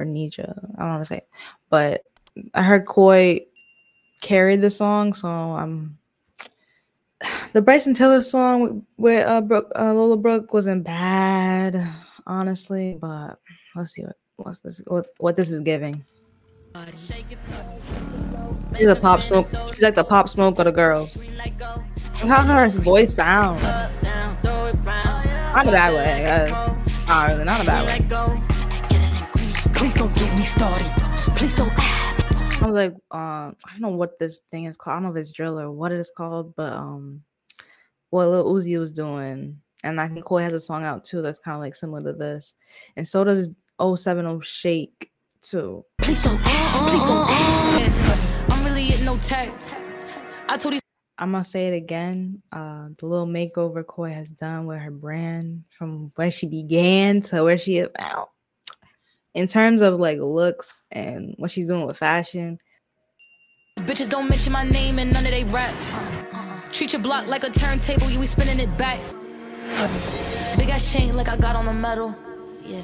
or Nija. I don't want to say, it. but I heard Coi carried the song, so I'm. The Bryson Tiller song with uh, Brooke, uh, Lola Brooke wasn't bad, honestly, but let's see what what's this what, what this is giving. She's a pop smoke. She's like the pop smoke of the girls. How her voice sounds. Not a bad way, I guess. Uh, not a bad way. Started. Please don't. I was like, um, I don't know what this thing is called. I don't know if it's drill or what it is called, but um, what Lil Uzi was doing, and I think Coi has a song out too that's kind of like similar to this, and so does 070 Shake too. Please don't. Please don't. I'm really at no tech. I told these. I'm gonna say it again. Uh, the little makeover Coi has done with her brand from where she began to where she is now. In terms of like looks and what she's doing with fashion, Bitches don't mention my name in none of they raps. Treat your block like a turntable, you be spinning it back. Big ass chain like I got on a medal. Yeah.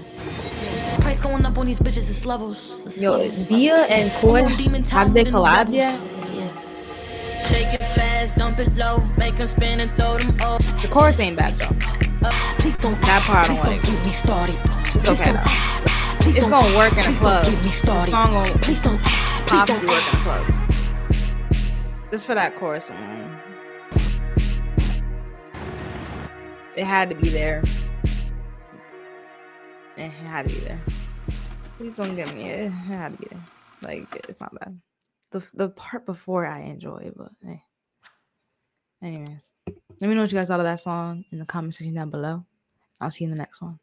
Price going up on these bitches, it's levels. It's yo, levels, it's Bia and Coi I'm on demon time have they with the collabed yet? Yeah. Shake it fast, dump it low, make them spin and throw them up. The chorus ain't bad though. Please don't. That part I Please don't don't get me started. It's okay though. Please It's gonna work in a club. Don't get me The started. song will Please don't. Please don't. to work in a club. Just for that chorus alone. It had to be there. It had to be there. Please don't get me. It had to be there. Like it's not bad. The the part before I enjoy, but hey. Anyways, let me know what you guys thought of that song in the comment section down below. I'll see you in the next one.